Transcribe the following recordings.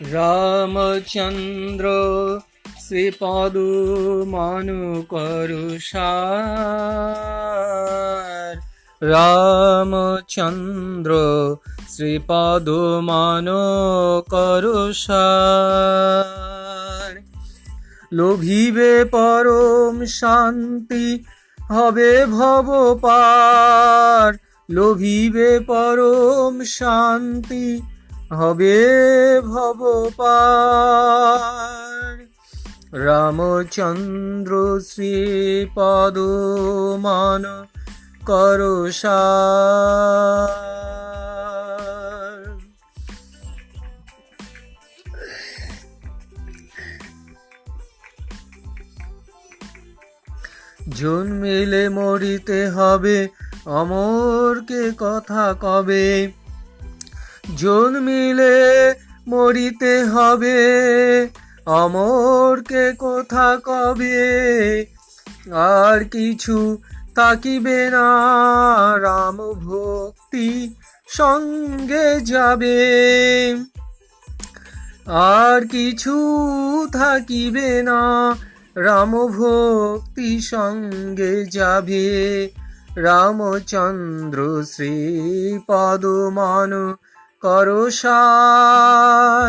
রামচন্দ্র শ্রীপদ মানু করুষার রামচন্দ্র শ্রীপদ মানো করুষার লোভিবে পরম শান্তি হবে ভব পার লোভিবে পরম শান্তি হবে ভব রামচন্দ্র শ্রীপদ মান করসার জন্মিলে মরিতে হবে অমরকে কথা কবে? জন্মিলে মরিতে হবে। অমরকে কথা কবে? আর কিছু তাকিবে না। রাম ভক্তি সঙ্গে যাবে। আর কিছু থাকিবে না। রাম ভক্তি সঙ্গে যাবে। রামচন্দ্র শ্রী পদমান করসার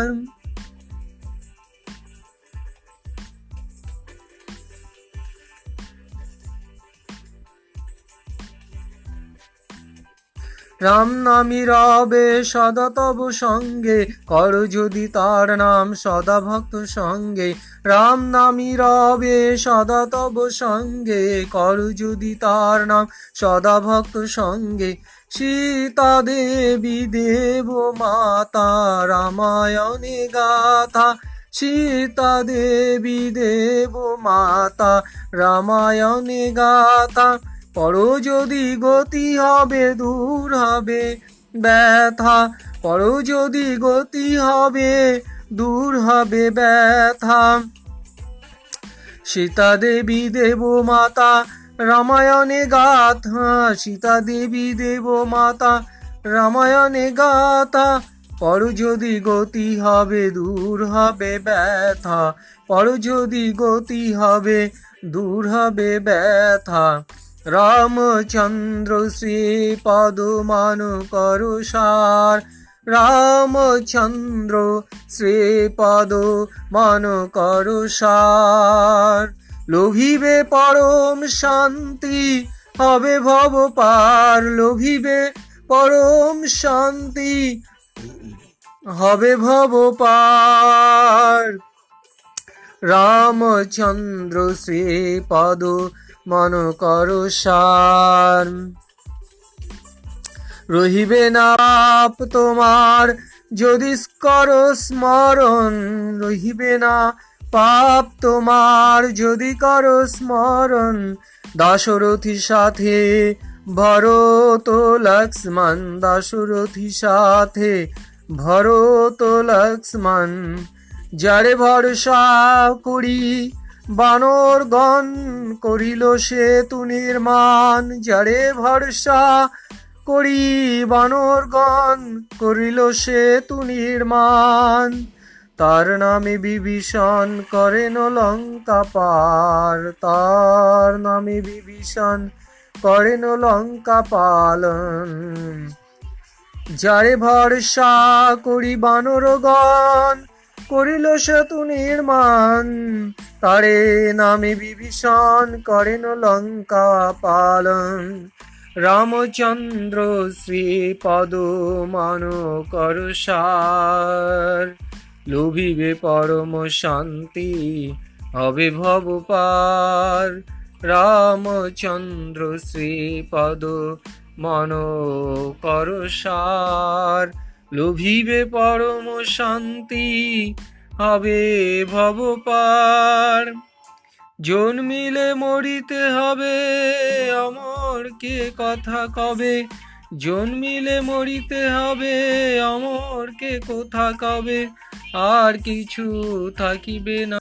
রাম নামি রবে সদা তব সঙ্গে, কর যদি তার নাম সদা ভক্ত সঙ্গে। রাম নামি রবে সদা তব সঙ্গে, কর যদি তার নাম সদা ভক্ত সঙ্গে। সীতা দেবী দেব মাতা, রামায়ণে গাথা। সীতা দেবী দেব মাতা, রামায়ণে গাথা। পর যদি গতি হবে, দূর হবে ব্যথা। পর যদি গতি হবে, দূর হবে ব্যথা। সীতা দেবী দেব মাতা, রামায়ণে গাথা। সীতা দেবী দেব মাতা, রামায়ণে গাথা। পর যদি গতি হবে, দূর হবে ব্যথা। পর যদি গতি হবে, দূর হবে ব্যথা। রামচন্দ্র শ্রী পদমানু করুষার রামচন্দ্র শ্রী পদ মানু করুষার লোভিবে পরম শান্তি হবে ভব পার লোভিবে পরম শান্তি হবে ভব পার রামচন্দ্র শ্রী পদ মন করসার রহিবে না তোমার, যদি কর স্মরণ। রহিবে না পাপ তোমার, যদি কর স্মরণ। দাশরথী সাথে ভরত লক্ষ্মণ, দাশরথী সাথে ভরত লক্ষ্মণ। যারে ভরসা করি বানর গণ করিল সেতু নির্মাণ, যারে ভরসা করি বানর গণ করিল সেতু নির্মাণ। তার নামে বিভীষণ করেন লঙ্কা পার তার নামে বিভীষণ করেন লঙ্কা পালন যারে ভরসা করি বানরগণ করিল সেতু নির্মাণ। তারে নামে বিভীষণ করেন লঙ্কা পালন। রামচন্দ্র শ্রী পদ মান করসার লোভিবে পরম শান্তি হবে ভব পার রামচন্দ্র শ্রী পদ মন করসার লোভিবে পরম শান্তি হবে ভব পার জন্মিলে মরিতে হবে অমর, কে কথা কবে? জন্মিলে মরিতে হবে অমর, কে কথা কবে? আর কিছু থাকিবে না।